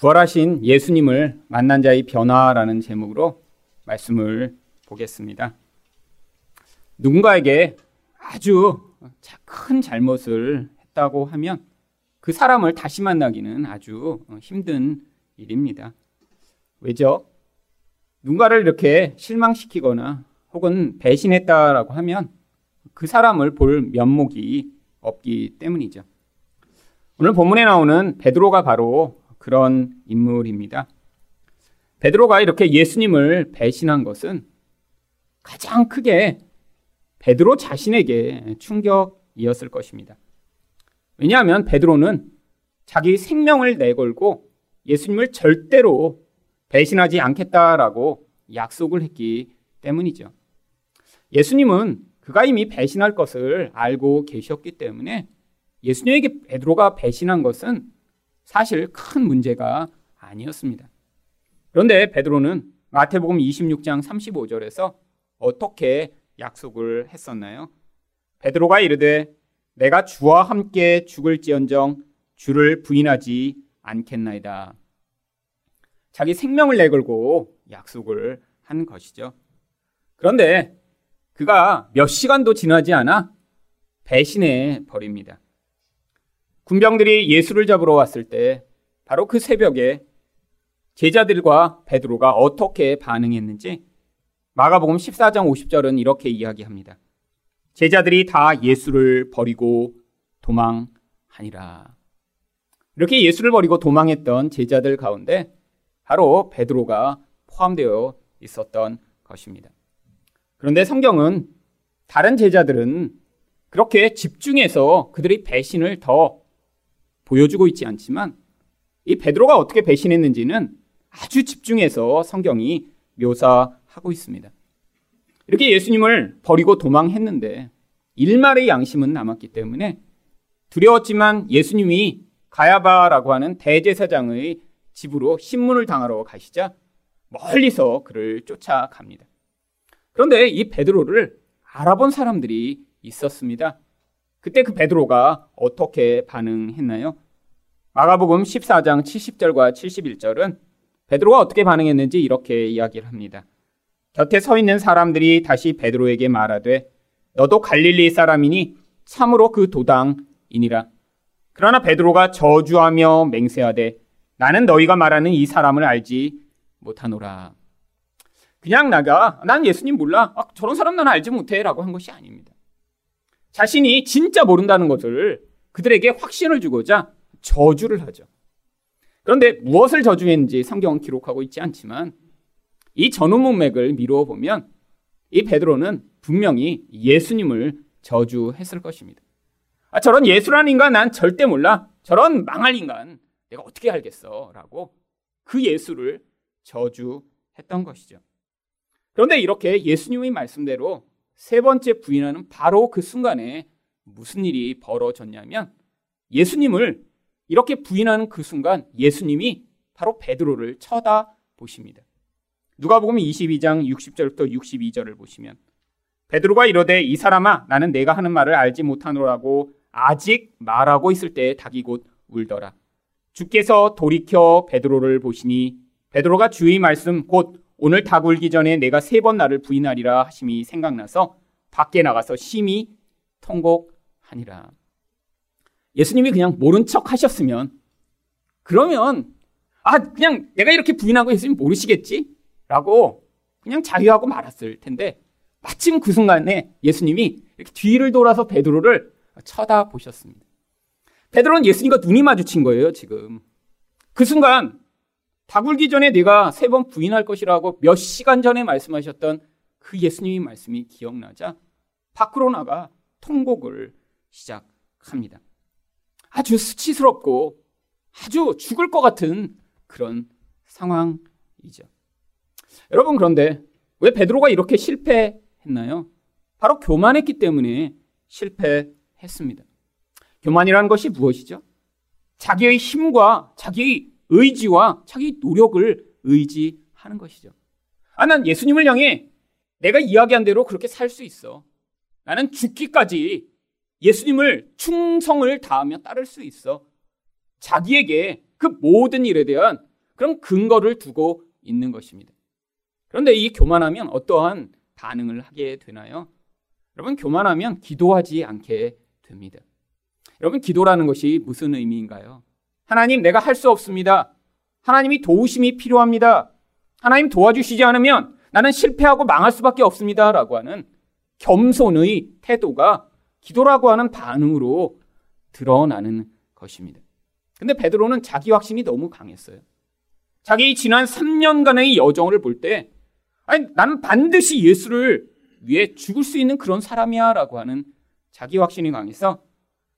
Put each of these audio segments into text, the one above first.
부활하신 예수님을 만난 자의 변화라는 제목으로 말씀을 보겠습니다. 누군가에게 아주 큰 잘못을 했다고 하면 그 사람을 다시 만나기는 아주 힘든 일입니다. 왜죠? 누군가를 이렇게 실망시키거나 혹은 배신했다라고 하면 그 사람을 볼 면목이 없기 때문이죠. 오늘 본문에 나오는 베드로가 바로 그런 인물입니다. 베드로가 이렇게 예수님을 배신한 것은 가장 크게 베드로 자신에게 충격이었을 것입니다. 왜냐하면 베드로는 자기 생명을 내걸고 예수님을 절대로 배신하지 않겠다라고 약속을 했기 때문이죠. 예수님은 그가 이미 배신할 것을 알고 계셨기 때문에 예수님에게 베드로가 배신한 것은 사실 큰 문제가 아니었습니다. 그런데 베드로는 마태복음 26장 35절에서 어떻게 약속을 했었나요? 베드로가 이르되 내가 주와 함께 죽을지언정 주를 부인하지 않겠나이다. 자기 생명을 내걸고 약속을 한 것이죠. 그런데 그가 몇 시간도 지나지 않아 배신해 버립니다. 군병들이 예수를 잡으러 왔을 때 바로 그 새벽에 제자들과 베드로가 어떻게 반응했는지 마가복음 14장 50절은 이렇게 이야기합니다. 제자들이 다 예수를 버리고 도망하니라. 이렇게 예수를 버리고 도망했던 제자들 가운데 바로 베드로가 포함되어 있었던 것입니다. 그런데 성경은 다른 제자들은 그렇게 집중해서 그들의 배신을 더 보여주고 있지 않지만 이 베드로가 어떻게 배신했는지는 아주 집중해서 성경이 묘사하고 있습니다. 이렇게 예수님을 버리고 도망했는데 일말의 양심은 남았기 때문에 두려웠지만 예수님이 가야바라고 하는 대제사장의 집으로 신문을 당하러 가시자 멀리서 그를 쫓아갑니다. 그런데 이 베드로를 알아본 사람들이 있었습니다. 그때 그 베드로가 어떻게 반응했나요? 마가복음 14장 70절과 71절은 베드로가 어떻게 반응했는지 이렇게 이야기를 합니다. 곁에 서 있는 사람들이 다시 베드로에게 말하되 너도 갈릴리 사람이니 참으로 그 도당이니라. 그러나 베드로가 저주하며 맹세하되 나는 너희가 말하는 이 사람을 알지 못하노라. 그냥 나가 난 예수님 몰라. 아, 저런 사람 난 알지 못해라고 한 것이 아닙니다. 자신이 진짜 모른다는 것을 그들에게 확신을 주고자 저주를 하죠. 그런데 무엇을 저주했는지 성경은 기록하고 있지 않지만 이 전후 문맥을 미루어 보면 이 베드로는 분명히 예수님을 저주했을 것입니다. 아, 저런 예수라는 인간 난 절대 몰라. 저런 망할 인간 내가 어떻게 알겠어? 라고 그 예수를 저주했던 것이죠. 그런데 이렇게 예수님의 말씀대로 세 번째 부인하는 바로 그 순간에 무슨 일이 벌어졌냐면 예수님을 이렇게 부인하는 그 순간 예수님이 바로 베드로를 쳐다보십니다. 누가복음 22장 60절부터 62절을 보시면 베드로가 이러되 이 사람아 나는 내가 하는 말을 알지 못하노라고 아직 말하고 있을 때 닭이 곧 울더라. 주께서 돌이켜 베드로를 보시니 베드로가 주의 말씀 곧 오늘 닭 울기 전에 내가 세 번 나를 부인하리라 하심이 생각나서 밖에 나가서 심히 통곡하니라. 예수님이 그냥 모른 척 하셨으면 그러면 아 그냥 내가 이렇게 부인하고 예수님 모르시겠지? 라고 그냥 자유하고 말았을 텐데 마침 그 순간에 예수님이 뒤를 돌아서 베드로를 쳐다보셨습니다. 베드로는 예수님과 눈이 마주친 거예요, 지금. 그 순간 다 굴기 전에 내가 세 번 부인할 것이라고 몇 시간 전에 말씀하셨던 그 예수님의 말씀이 기억나자 밖으로 나가 통곡을 시작합니다. 아주 수치스럽고 아주 죽을 것 같은 그런 상황이죠. 여러분 그런데 왜 베드로가 이렇게 실패했나요? 바로 교만했기 때문에 실패했습니다. 교만이라는 것이 무엇이죠? 자기의 힘과 자기의 의지와 자기 노력을 의지하는 것이죠. 아, 난 예수님을 향해 내가 이야기한 대로 그렇게 살 수 있어. 나는 죽기까지 예수님을 충성을 다하며 따를 수 있어. 자기에게 그 모든 일에 대한 그런 근거를 두고 있는 것입니다. 그런데 이 교만하면 어떠한 반응을 하게 되나요? 여러분, 교만하면 기도하지 않게 됩니다. 여러분, 기도라는 것이 무슨 의미인가요? 하나님, 내가 할 수 없습니다. 하나님이 도우심이 필요합니다. 하나님 도와주시지 않으면 나는 실패하고 망할 수밖에 없습니다. 라고 하는 겸손의 태도가 기도라고 하는 반응으로 드러나는 것입니다. 근데 베드로는 자기 확신이 너무 강했어요. 자기 지난 3년간의 여정을 볼 때, 아니, 나는 반드시 예수를 위해 죽을 수 있는 그런 사람이야. 라고 하는 자기 확신이 강해서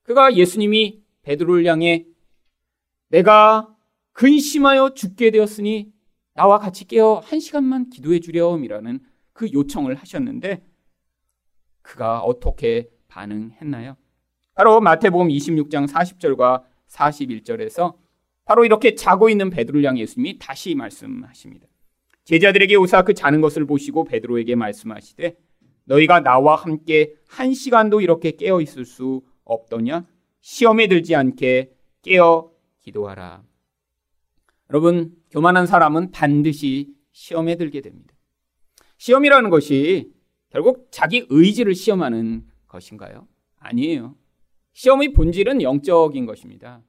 그가 예수님이 베드로를 향해 내가 근심하여 죽게 되었으니 나와 같이 깨어 한 시간만 기도해 주렴이라는 그 요청을 하셨는데 그가 어떻게 반응했나요? 바로 마태복음 26장 40절과 41절에서 바로 이렇게 자고 있는 베드로를 향해 예수님이 다시 말씀하십니다. 제자들에게 오사 그 자는 것을 보시고 베드로에게 말씀하시되 너희가 나와 함께 한 시간도 이렇게 깨어 있을 수 없더냐? 시험에 들지 않게 깨어 기도하라. 여러분, 교만한 사람은 반드시 시험에 들게 됩니다. 시험이라는 것이 결국 자기 의지를 시험하는 것인가요? 아니에요. 시험의 본질은 영적인 것입니다.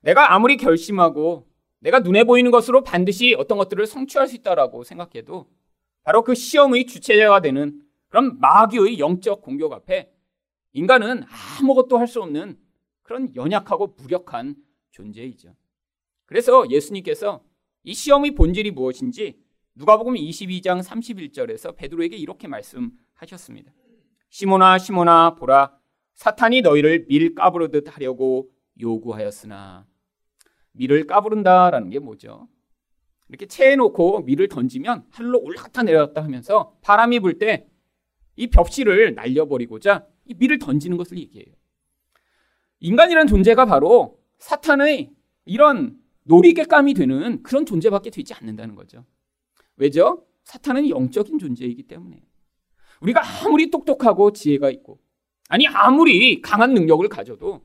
내가 아무리 결심하고 내가 눈에 보이는 것으로 반드시 어떤 것들을 성취할 수 있다라고 생각해도 바로 그 시험의 주체자가 되는 그런 마귀의 영적 공격 앞에 인간은 아무것도 할 수 없는 그런 연약하고 무력한 존재이죠. 그래서 예수님께서 이 시험의 본질이 무엇인지 누가복음 22장 31절에서 베드로에게 이렇게 말씀하셨습니다. 시모나 시모나 보라 사탄이 너희를 밀 까부르듯 하려고 요구하였으나 밀을 까부른다라는 게 뭐죠? 이렇게 채해 놓고 밀을 던지면 하늘로 올라갔다 내려갔다 하면서 바람이 불 때 이 벽실을 날려버리고자 이 밀을 던지는 것을 얘기해요. 인간이라는 존재가 바로 사탄의 이런 놀이개감이 되는 그런 존재밖에 되지 않는다는 거죠. 왜죠? 사탄은 영적인 존재이기 때문에. 우리가 아무리 똑똑하고 지혜가 있고, 아니, 아무리 강한 능력을 가져도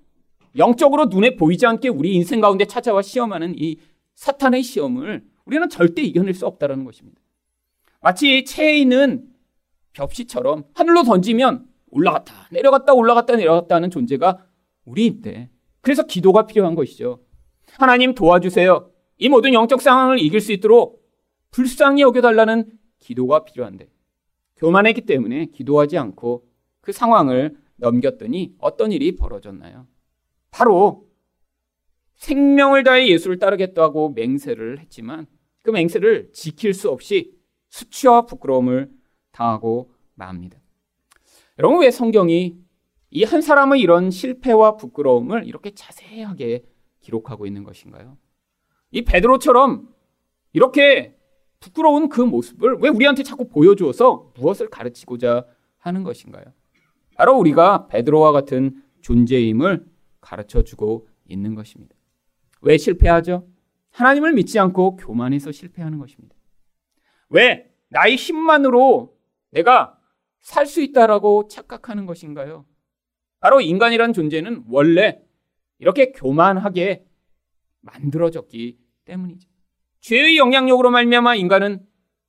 영적으로 눈에 보이지 않게 우리 인생 가운데 찾아와 시험하는 이 사탄의 시험을 우리는 절대 이겨낼 수 없다는 것입니다. 마치 체에 있는 벽시처럼 하늘로 던지면 올라갔다, 내려갔다, 올라갔다, 내려갔다 하는 존재가 우리인데. 그래서 기도가 필요한 것이죠. 하나님 도와주세요. 이 모든 영적 상황을 이길 수 있도록 불쌍히 여겨달라는 기도가 필요한데. 교만했기 때문에 기도하지 않고 그 상황을 넘겼더니 어떤 일이 벌어졌나요? 바로 생명을 다해 예수를 따르겠다고 맹세를 했지만 그 맹세를 지킬 수 없이 수치와 부끄러움을 당하고 맙니다. 여러분 왜 성경이 이 한 사람의 이런 실패와 부끄러움을 이렇게 자세하게 기록하고 있는 것인가요? 이 베드로처럼 이렇게 부끄러운 그 모습을 왜 우리한테 자꾸 보여주어서 무엇을 가르치고자 하는 것인가요? 바로 우리가 베드로와 같은 존재임을 가르쳐 주고 있는 것입니다. 왜 실패하죠? 하나님을 믿지 않고 교만해서 실패하는 것입니다. 왜 나의 힘만으로 내가 살 수 있다라고 착각하는 것인가요? 바로 인간이란 존재는 원래 이렇게 교만하게 만들어졌기 때문이죠. 죄의 영향력으로 말미암아 인간은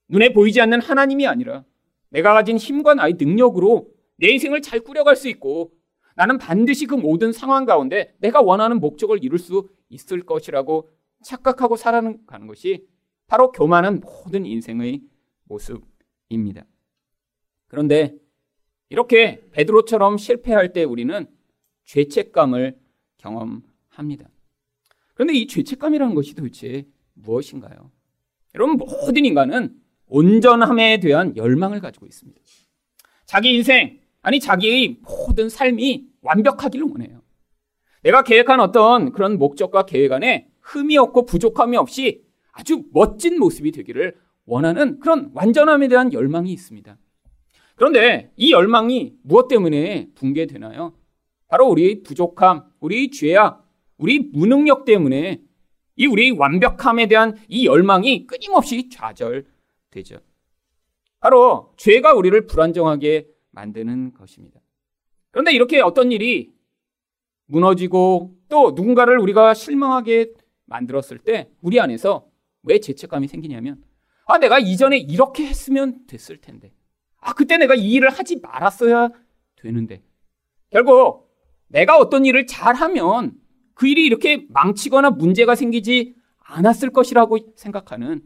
눈에 보이지 않는 하나님이 아니라 내가 가진 힘과 나의 능력으로 내 인생을 잘 꾸려갈 수 있고 나는 반드시 그 모든 상황 가운데 내가 원하는 목적을 이룰 수 있을 것이라고 착각하고 살아가는 것이 바로 교만한 모든 인생의 모습입니다. 그런데 이렇게 베드로처럼 실패할 때 우리는 죄책감을 경험합니다. 그런데 이 죄책감이라는 것이 도대체 무엇인가요? 여러분 모든 인간은 온전함에 대한 열망을 가지고 있습니다. 자기 인생 아니 자기의 모든 삶이 완벽하기를 원해요. 내가 계획한 어떤 그런 목적과 계획 안에 흠이 없고 부족함이 없이 아주 멋진 모습이 되기를 원하는 그런 완전함에 대한 열망이 있습니다. 그런데 이 열망이 무엇 때문에 붕괴되나요? 바로 우리의 부족함, 우리의 죄악, 우리 무능력 때문에 이 우리의 완벽함에 대한 이 열망이 끊임없이 좌절되죠. 바로 죄가 우리를 불안정하게 만드는 것입니다. 그런데 이렇게 어떤 일이 무너지고 또 누군가를 우리가 실망하게 만들었을 때 우리 안에서 왜 죄책감이 생기냐면 아 내가 이전에 이렇게 했으면 됐을 텐데 아 그때 내가 이 일을 하지 말았어야 되는데 결국 내가 어떤 일을 잘하면 그 일이 이렇게 망치거나 문제가 생기지 않았을 것이라고 생각하는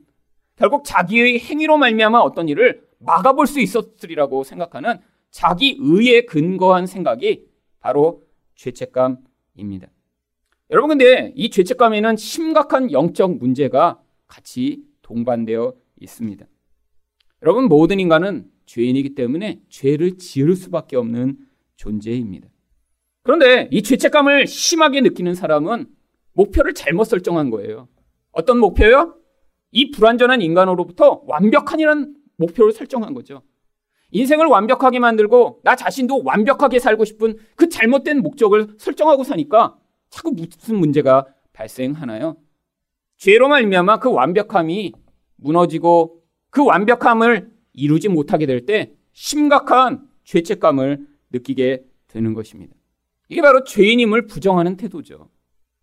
결국 자기의 행위로 말미암아 어떤 일을 막아볼 수 있었으리라고 생각하는 자기 의에 근거한 생각이 바로 죄책감입니다. 여러분 근데 이 죄책감에는 심각한 영적 문제가 같이 동반되어 있습니다. 여러분 모든 인간은 죄인이기 때문에 죄를 지을 수밖에 없는 존재입니다. 그런데 이 죄책감을 심하게 느끼는 사람은 목표를 잘못 설정한 거예요. 어떤 목표요? 이 불완전한 인간으로부터 완벽한이라는 목표를 설정한 거죠. 인생을 완벽하게 만들고 나 자신도 완벽하게 살고 싶은 그 잘못된 목적을 설정하고 사니까 자꾸 무슨 문제가 발생하나요? 죄로 말미암아 그 완벽함이 무너지고 그 완벽함을 이루지 못하게 될 때 심각한 죄책감을 느끼게 되는 것입니다. 이게 바로 죄인임을 부정하는 태도죠.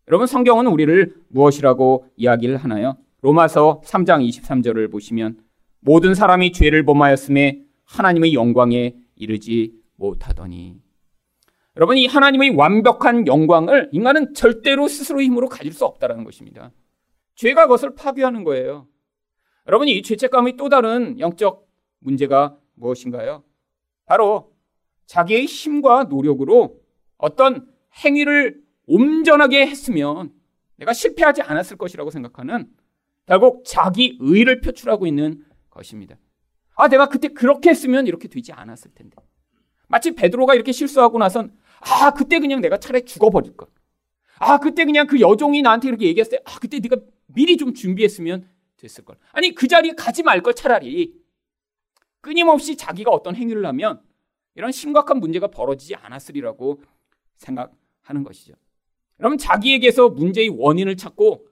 여러분 성경은 우리를 무엇이라고 이야기를 하나요? 로마서 3장 23절을 보시면 모든 사람이 죄를 범하였음에 하나님의 영광에 이르지 못하더니 여러분 이 하나님의 완벽한 영광을 인간은 절대로 스스로 힘으로 가질 수 없다라는 것입니다. 죄가 그것을 파괴하는 거예요. 여러분 이 죄책감의 또 다른 영적 문제가 무엇인가요? 바로 자기의 힘과 노력으로 어떤 행위를 온전하게 했으면 내가 실패하지 않았을 것이라고 생각하는 결국 자기 의를 표출하고 있는 것입니다. 아, 내가 그때 그렇게 했으면 이렇게 되지 않았을 텐데. 마치 베드로가 이렇게 실수하고 나선 아, 그때 그냥 내가 차라리 죽어버릴 걸. 아, 그때 그냥 그 여종이 나한테 이렇게 얘기했을 때 아, 그때 네가 미리 좀 준비했으면 됐을 걸. 아니, 그 자리에 가지 말 걸 차라리 끊임없이 자기가 어떤 행위를 하면 이런 심각한 문제가 벌어지지 않았으리라고 생각하는 것이죠. 여러분, 자기에게서 문제의 원인을 찾고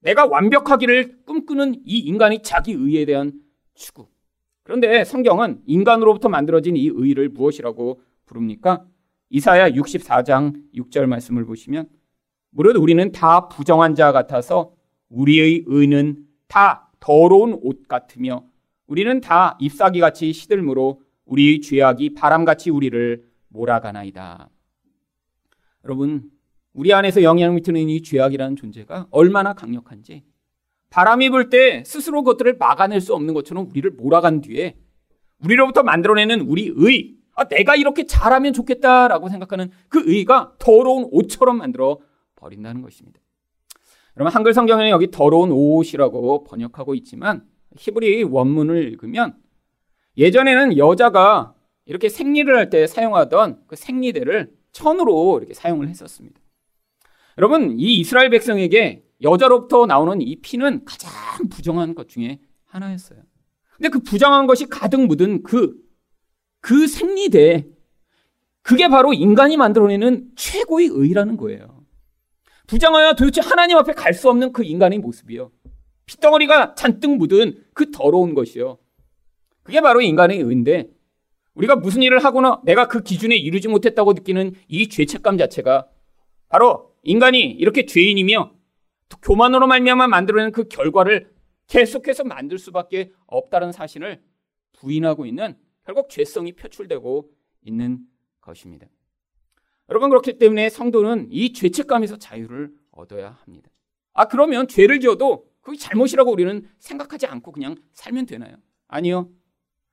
내가 완벽하기를 꿈꾸는 이 인간의 자기 의에 대한 추구. 그런데 성경은 인간으로부터 만들어진 이 의를 무엇이라고 부릅니까? 이사야 64장 6절 말씀을 보시면 무릇 우리는 다 부정한 자 같아서 우리의 의는 다 더러운 옷 같으며 우리는 다 잎사귀 같이 시들므로 우리의 죄악이 바람같이 우리를 몰아가나이다. 여러분, 우리 안에서 영향을 미치는 이 죄악이라는 존재가 얼마나 강력한지 바람이 불 때 스스로 그것들을 막아낼 수 없는 것처럼 우리를 몰아간 뒤에 우리로부터 만들어내는 우리 의, 아, 내가 이렇게 잘하면 좋겠다라고 생각하는 그 의가 더러운 옷처럼 만들어 버린다는 것입니다. 여러분 한글 성경에는 여기 더러운 옷이라고 번역하고 있지만 히브리 원문을 읽으면 예전에는 여자가 이렇게 생리를 할 때 사용하던 그 생리대를 천으로 이렇게 사용을 했었습니다. 여러분 이 이스라엘 백성에게 여자로부터 나오는 이 피는 가장 부정한 것 중에 하나였어요. 근데 그 부정한 것이 가득 묻은 그, 그 생리대, 그게 바로 인간이 만들어내는 최고의 의라는 거예요. 부정하여 도대체 하나님 앞에 갈 수 없는 그 인간의 모습이요. 핏덩어리가 잔뜩 묻은 그 더러운 것이요. 그게 바로 인간의 의인데, 우리가 무슨 일을 하거나 내가 그 기준에 이르지 못했다고 느끼는 이 죄책감 자체가 바로 인간이 이렇게 죄인이며 교만으로 말미암아 만들어낸 그 결과를 계속해서 만들 수밖에 없다는 사실을 부인하고 있는 결국 죄성이 표출되고 있는 것입니다. 여러분 그렇기 때문에 성도는 이 죄책감에서 자유를 얻어야 합니다. 아 그러면 죄를 지어도 그게 잘못이라고 우리는 생각하지 않고 그냥 살면 되나요? 아니요.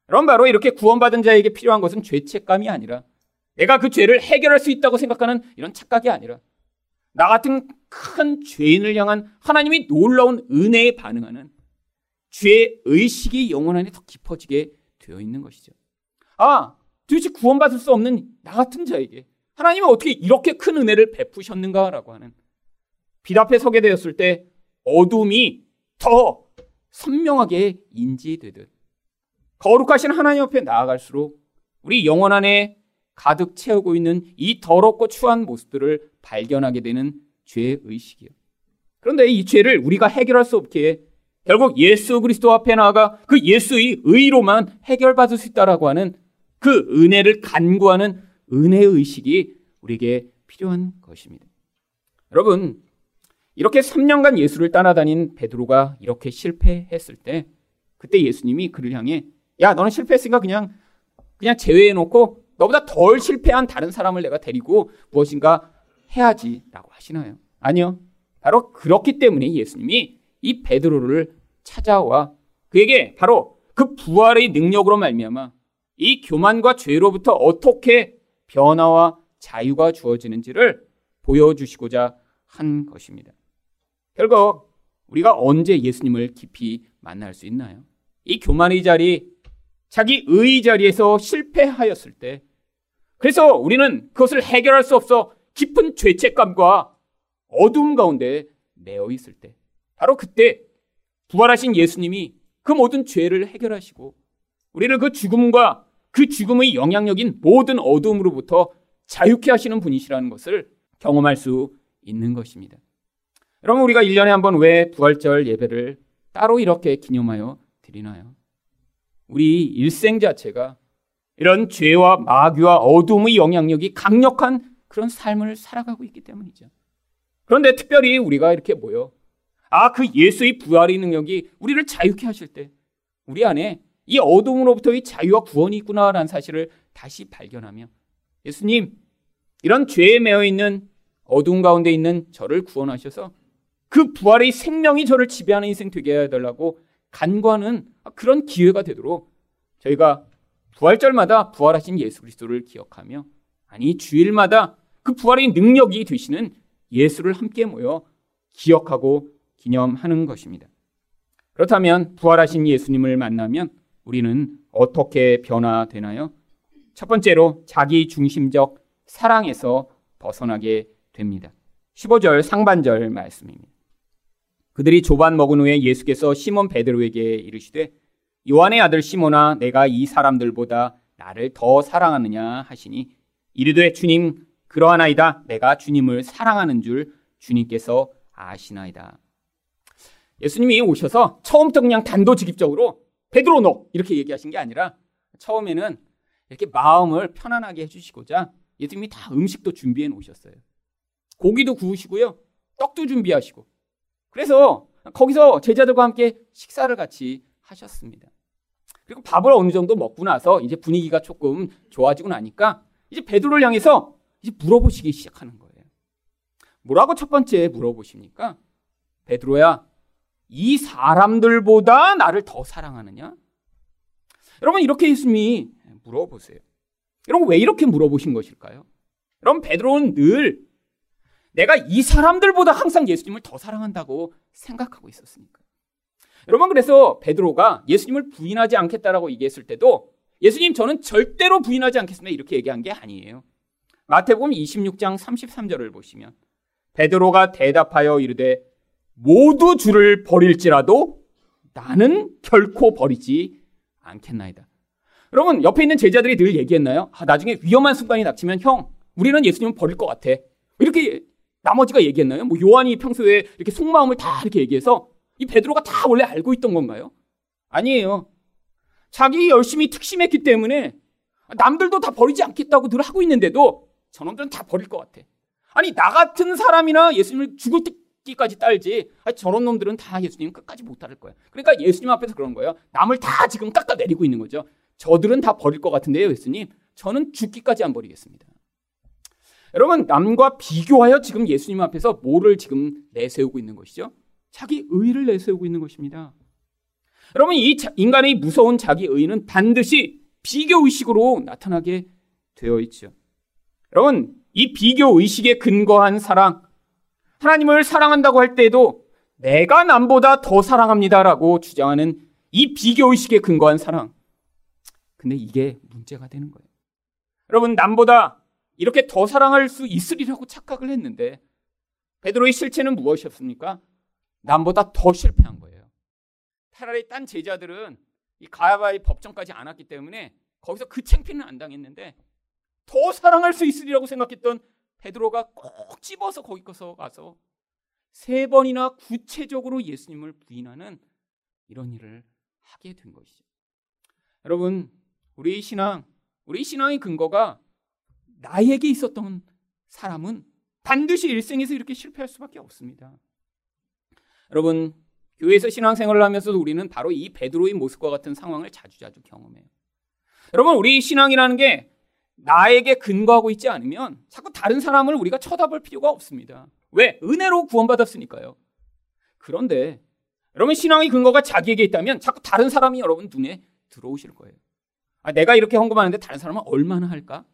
그럼 바로 이렇게 구원받은 자에게 필요한 것은 죄책감이 아니라 내가 그 죄를 해결할 수 있다고 생각하는 이런 착각이 아니라 나 같은 큰 죄인을 향한 하나님이 놀라운 은혜에 반응하는 죄 의식이 영혼 안에 더 깊어지게 되어 있는 것이죠. 아, 도대체 구원받을 수 없는 나 같은 자에게 하나님은 어떻게 이렇게 큰 은혜를 베푸셨는가라고 하는 빛 앞에 서게 되었을 때 어둠이 더 선명하게 인지되듯 거룩하신 하나님 앞에 나아갈수록 우리 영혼 안에 가득 채우고 있는 이 더럽고 추한 모습들을 발견하게 되는 죄 의식이요. 그런데 이 죄를 우리가 해결할 수 없기에 결국 예수 그리스도 앞에 나아가 그 예수의 의로만 해결받을 수 있다라고 하는 그 은혜를 간구하는 은혜 의식이 우리에게 필요한 것입니다. 여러분, 이렇게 3년간 예수를 따라다닌 베드로가 이렇게 실패했을 때 그때 예수님이 그를 향해 야 너는 실패했으니까 그냥 그냥 제외해 놓고 너보다 덜 실패한 다른 사람을 내가 데리고 무엇인가 해야지라고 하시나요? 아니요. 바로 그렇기 때문에 예수님이 이 베드로를 찾아와 그에게 바로 그 부활의 능력으로 말미암아 이 교만과 죄로부터 어떻게 변화와 자유가 주어지는지를 보여주시고자 한 것입니다. 결국 우리가 언제 예수님을 깊이 만날 수 있나요? 이 교만의 자리, 자기 의 자리에서 실패하였을 때, 그래서 우리는 그것을 해결할 수 없어 깊은 죄책감과 어둠 가운데 매어 있을 때, 바로 그때 부활하신 예수님이 그 모든 죄를 해결하시고, 우리를 그 죽음과 그 죽음의 영향력인 모든 어둠으로부터 자유케 하시는 분이시라는 것을 경험할 수 있는 것입니다. 여러분, 우리가 1년에 한 번 왜 부활절 예배를 따로 이렇게 기념하여 드리나요? 우리 일생 자체가 이런 죄와 마귀와 어둠의 영향력이 강력한 그런 삶을 살아가고 있기 때문이죠. 그런데 특별히 우리가 이렇게 모여 아, 그 예수의 부활의 능력이 우리를 자유케 하실 때 우리 안에 이 어둠으로부터의 자유와 구원이 있구나라는 사실을 다시 발견하며 예수님, 이런 죄에 매여 있는 어둠 가운데 있는 저를 구원하셔서 그 부활의 생명이 저를 지배하는 인생 되게 해달라고 간과하는 그런 기회가 되도록 저희가 부활절마다 부활하신 예수 그리스도를 기억하며 아니 주일마다 그 부활의 능력이 되시는 예수를 함께 모여 기억하고 기념하는 것입니다. 그렇다면 부활하신 예수님을 만나면 우리는 어떻게 변화되나요? 첫 번째로 자기 중심적 사랑에서 벗어나게 됩니다. 15절 상반절 말씀입니다. 그들이 조반 먹은 후에 예수께서 시몬 베드로에게 이르시되 요한의 아들 시몬아 내가 이 사람들보다 나를 더 사랑하느냐 하시니 이르되 주님 그러하나이다 내가 주님을 사랑하는 줄 주님께서 아시나이다. 예수님이 오셔서 처음부터 그냥 단도직입적으로 베드로 너 이렇게 얘기하신 게 아니라 처음에는 이렇게 마음을 편안하게 해주시고자 예수님이 다 음식도 준비해 놓으셨어요. 고기도 구우시고요. 떡도 준비하시고. 그래서 거기서 제자들과 함께 식사를 같이 하셨습니다. 그리고 밥을 어느 정도 먹고 나서 이제 분위기가 조금 좋아지고 나니까 이제 베드로를 향해서 이제 물어보시기 시작하는 거예요. 뭐라고 첫 번째 물어보십니까? 베드로야, 이 사람들보다 나를 더 사랑하느냐? 여러분 이렇게 예수님이 물어보세요. 여러분 왜 이렇게 물어보신 것일까요? 여러분 베드로는 늘 내가 이 사람들보다 항상 예수님을 더 사랑한다고 생각하고 있었으니까. 여러분 그래서 베드로가 예수님을 부인하지 않겠다라고 얘기했을 때도 예수님 저는 절대로 부인하지 않겠습니다 이렇게 얘기한 게 아니에요. 마태복음 26장 33절을 보시면 베드로가 대답하여 이르되 모두 주를 버릴지라도 나는 결코 버리지 않겠나이다. 여러분 옆에 있는 제자들이 늘 얘기했나요? 아, 나중에 위험한 순간이 닥치면 형 우리는 예수님을 버릴 것 같아. 이렇게 나머지가 얘기했나요? 뭐 요한이 평소에 이렇게 속마음을 다 이렇게 얘기해서 이 베드로가 다 원래 알고 있던 건가요? 아니에요. 자기 열심히 특심했기 때문에 남들도 다 버리지 않겠다고 늘 하고 있는데도 저놈들은 다 버릴 것 같아. 아니 나 같은 사람이나 예수님을 죽을 때까지 딸지 아니, 저런 놈들은 다 예수님 끝까지 못 따를 거야. 그러니까 예수님 앞에서 그런 거예요. 남을 다 지금 깎아내리고 있는 거죠. 저들은 다 버릴 것 같은데요, 예수님. 저는 죽기까지 안 버리겠습니다. 여러분, 남과 비교하여 지금 예수님 앞에서 뭐를 지금 내세우고 있는 것이죠? 자기 의를 내세우고 있는 것입니다. 여러분, 이 인간의 무서운 자기 의는 반드시 비교 의식으로 나타나게 되어 있죠. 여러분, 이 비교 의식에 근거한 사랑, 하나님을 사랑한다고 할 때에도 내가 남보다 더 사랑합니다라고 주장하는 이 비교 의식에 근거한 사랑. 근데 이게 문제가 되는 거예요. 여러분, 남보다 이렇게 더 사랑할 수 있으리라고 착각을 했는데 베드로의 실체는 무엇이었습니까? 남보다 더 실패한 거예요. 차라리 딴 제자들은 이 가야바의 법정까지 안 왔기 때문에 거기서 그 창피는 안 당했는데 더 사랑할 수 있으리라고 생각했던 베드로가 꼭 집어서 거기 가서 가서 세 번이나 구체적으로 예수님을 부인하는 이런 일을 하게 된 것이죠. 여러분, 우리 신앙, 우리 신앙의 근거가 나에게 있었던 사람은 반드시 일생에서 이렇게 실패할 수밖에 없습니다. 여러분 교회에서 신앙생활을 하면서도 우리는 바로 이 베드로의 모습과 같은 상황을 자주자주 경험해요. 여러분 우리 신앙이라는 게 나에게 근거하고 있지 않으면 자꾸 다른 사람을 우리가 쳐다볼 필요가 없습니다. 왜? 은혜로 구원받았으니까요. 그런데 여러분 신앙의 근거가 자기에게 있다면 자꾸 다른 사람이 여러분 눈에 들어오실 거예요. 아, 내가 이렇게 헌금하는데 다른 사람은 얼마나 할까?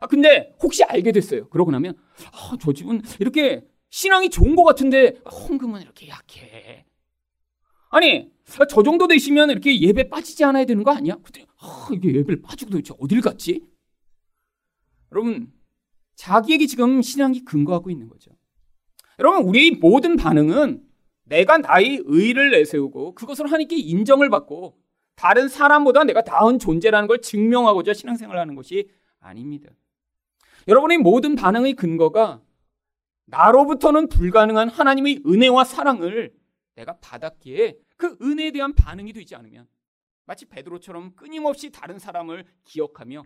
아, 근데 혹시 알게 됐어요. 그러고 나면 아, 저 집은 이렇게 신앙이 좋은 것 같은데 헌금은 이렇게 약해. 아니 저 정도 되시면 이렇게 예배 빠지지 않아야 되는 거 아니야? 근데 아, 이게 예배를 빠지고 도대체 어딜 갔지? 여러분 자기에게 지금 신앙이 근거하고 있는 거죠. 여러분 우리 모든 반응은 내가 나의 의를 내세우고 그것을 하나님께 인정을 받고 다른 사람보다 내가 나은 존재라는 걸 증명하고자 신앙생활을 하는 것이 아닙니다. 여러분의 모든 반응의 근거가 나로부터는 불가능한 하나님의 은혜와 사랑을 내가 받았기에 그 은혜에 대한 반응이 되지 않으면 마치 베드로처럼 끊임없이 다른 사람을 기억하며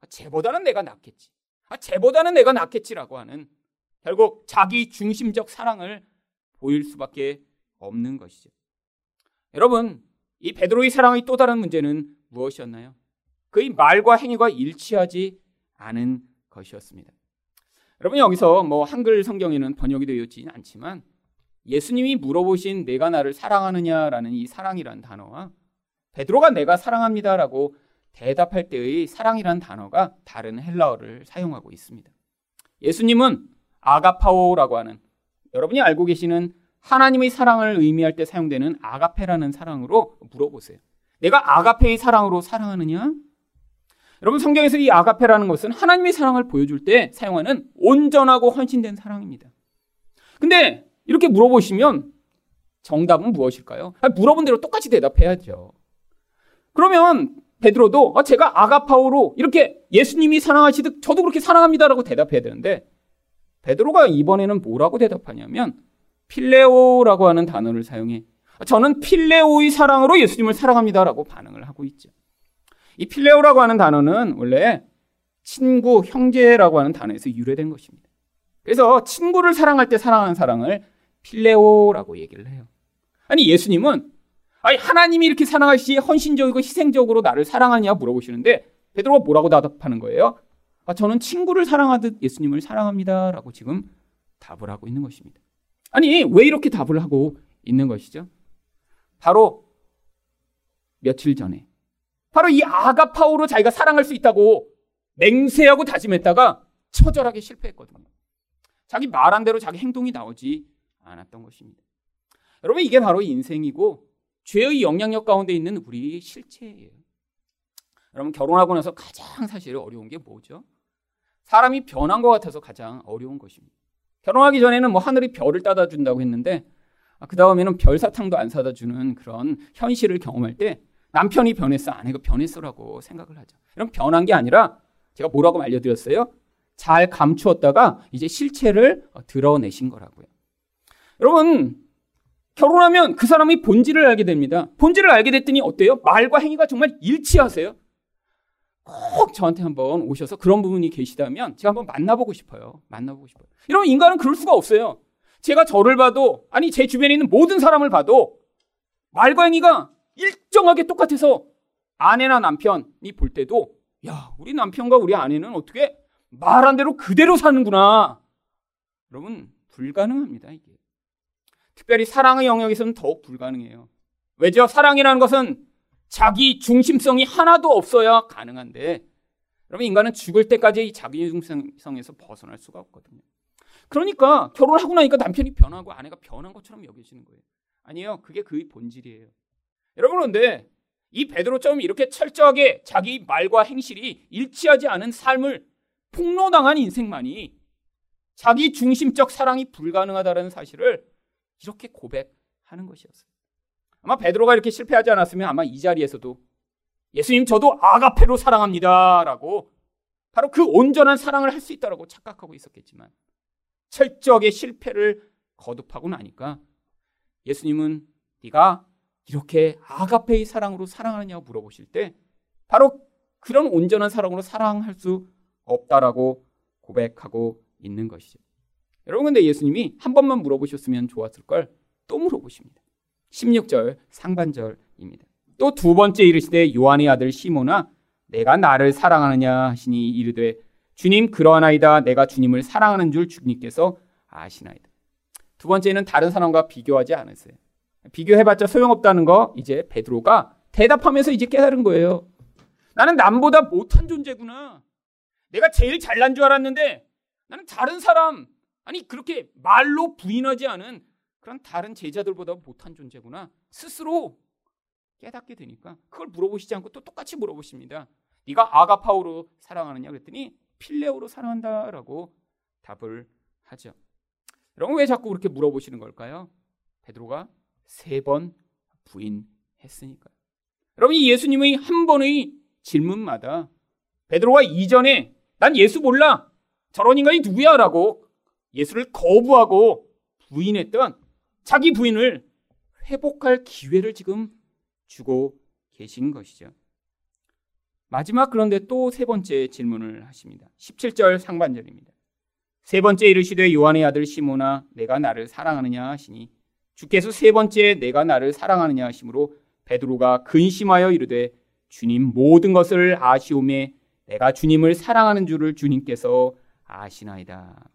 아, 쟤보다는 내가 낫겠지. 아, 쟤보다는 내가 낫겠지라고 하는 결국 자기 중심적 사랑을 보일 수밖에 없는 것이죠. 여러분, 이 베드로의 사랑의 또 다른 문제는 무엇이었나요? 그의 말과 행위가 일치하지 않은 것이었습니다. 여러분 여기서 뭐 한글 성경에는 번역이 되어 있지는 않지만 예수님이 물어보신 내가 나를 사랑하느냐라는 이 사랑이란 단어와 베드로가 내가 사랑합니다라고 대답할 때의 사랑이란 단어가 다른 헬라어를 사용하고 있습니다. 예수님은 아가파오라고 하는 여러분이 알고 계시는 하나님의 사랑을 의미할 때 사용되는 아가페라는 사랑으로 물어보세요. 내가 아가페의 사랑으로 사랑하느냐? 여러분 성경에서 이 아가페라는 것은 하나님의 사랑을 보여줄 때 사용하는 온전하고 헌신된 사랑입니다. 근데 이렇게 물어보시면 정답은 무엇일까요? 물어본 대로 똑같이 대답해야죠. 그러면 베드로도 아, 제가 아가파오로 이렇게 예수님이 사랑하시듯 저도 그렇게 사랑합니다라고 대답해야 되는데 베드로가 이번에는 뭐라고 대답하냐면 필레오라고 하는 단어를 사용해 저는 필레오의 사랑으로 예수님을 사랑합니다라고 반응을 하고 있죠. 이 필레오라고 하는 단어는 원래 친구, 형제라고 하는 단어에서 유래된 것입니다. 그래서 친구를 사랑할 때 사랑하는 사랑을 필레오라고 얘기를 해요. 아니 예수님은 아니 하나님이 이렇게 사랑하시 헌신적이고 희생적으로 나를 사랑하냐 물어보시는데 베드로가 뭐라고 대답하는 거예요? 아, 저는 친구를 사랑하듯 예수님을 사랑합니다라고 지금 답을 하고 있는 것입니다. 아니 왜 이렇게 답을 하고 있는 것이죠? 바로 며칠 전에 바로 이 아가파오로 자기가 사랑할 수 있다고 맹세하고 다짐했다가 처절하게 실패했거든요. 자기 말한 대로 자기 행동이 나오지 않았던 것입니다. 여러분 이게 바로 인생이고 죄의 영향력 가운데 있는 우리 실체예요. 여러분 결혼하고 나서 가장 사실 어려운 게 뭐죠? 사람이 변한 것 같아서 가장 어려운 것입니다. 결혼하기 전에는 뭐 하늘이 별을 따다 준다고 했는데 아, 그 다음에는 별 사탕도 안 사다 주는 그런 현실을 경험할 때 남편이 변했어, 아내가 변했어라고 생각을 하죠. 이런 변한 게 아니라 제가 뭐라고 알려드렸어요? 잘 감추었다가 이제 실체를 드러내신 거라고요. 여러분, 결혼하면 그 사람이 본질을 알게 됩니다. 본질을 알게 됐더니 어때요? 말과 행위가 정말 일치하세요. 꼭 저한테 한번 오셔서 그런 부분이 계시다면 제가 한번 만나보고 싶어요. 만나보고 싶어요. 이러면 인간은 그럴 수가 없어요. 제가 저를 봐도, 아니, 제 주변에 있는 모든 사람을 봐도 말과 행위가 일정하게 똑같아서 아내나 남편이 볼 때도, 야, 우리 남편과 우리 아내는 어떻게 말한 대로 그대로 사는구나. 여러분, 불가능합니다, 이게. 특별히 사랑의 영역에서는 더욱 불가능해요. 왜죠? 사랑이라는 것은 자기 중심성이 하나도 없어야 가능한데, 여러분, 인간은 죽을 때까지 이 자기 중심성에서 벗어날 수가 없거든요. 그러니까 결혼하고 나니까 남편이 변하고 아내가 변한 것처럼 여겨지는 거예요. 아니에요. 그게 그의 본질이에요. 여러분, 그런데 이 베드로처럼 이렇게 철저하게 자기 말과 행실이 일치하지 않은 삶을 폭로당한 인생만이 자기 중심적 사랑이 불가능하다는 사실을 이렇게 고백하는 것이었어요. 아마 베드로가 이렇게 실패하지 않았으면 아마 이 자리에서도 예수님 저도 아가페로 사랑합니다라고 바로 그 온전한 사랑을 할 수 있다라고 착각하고 있었겠지만 철저하게 실패를 거듭하고 나니까 예수님은 네가 이렇게 아가페의 사랑으로 사랑하느냐고 물어보실 때 바로 그런 온전한 사랑으로 사랑할 수 없다라고 고백하고 있는 것이죠. 여러분 근데 예수님이 한 번만 물어보셨으면 좋았을 걸 또 물어보십니다. 16절 상반절입니다. 또 두 번째 이르시되 요한의 아들 시모나 내가 나를 사랑하느냐 하시니 이르되 주님 그러하나이다 내가 주님을 사랑하는 줄 주님께서 아시나이다. 두 번째는 다른 사람과 비교하지 않으세요. 비교해봤자 소용없다는 거 이제 베드로가 대답하면서 이제 깨달은 거예요. 나는 남보다 못한 존재구나. 내가 제일 잘난 줄 알았는데 나는 다른 사람 아니 그렇게 말로 부인하지 않은 그런 다른 제자들보다 못한 존재구나. 스스로 깨닫게 되니까 그걸 물어보시지 않고 또 똑같이 물어보십니다. 네가 아가파오로 사랑하느냐 그랬더니 필레오로 사랑한다라고 답을 하죠. 여러분 왜 자꾸 그렇게 물어보시는 걸까요? 베드로가 세 번 부인했으니까요. 여러분 이 예수님의 한 번의 질문마다 베드로가 이전에 난 예수 몰라 저런 인간이 누구야라고 예수를 거부하고 부인했던 자기 부인을 회복할 기회를 지금 주고 계신 것이죠. 마지막 그런데 또 세 번째 질문을 하십니다. 17절 상반절입니다. 세 번째 이르시되 요한의 아들 시모나 내가 나를 사랑하느냐 하시니 주께서 세 번째 내가 나를 사랑하느냐 하심으로 베드로가 근심하여 이르되 주님 모든 것을 아시오매 내가 주님을 사랑하는 줄을 주님께서 아시나이다.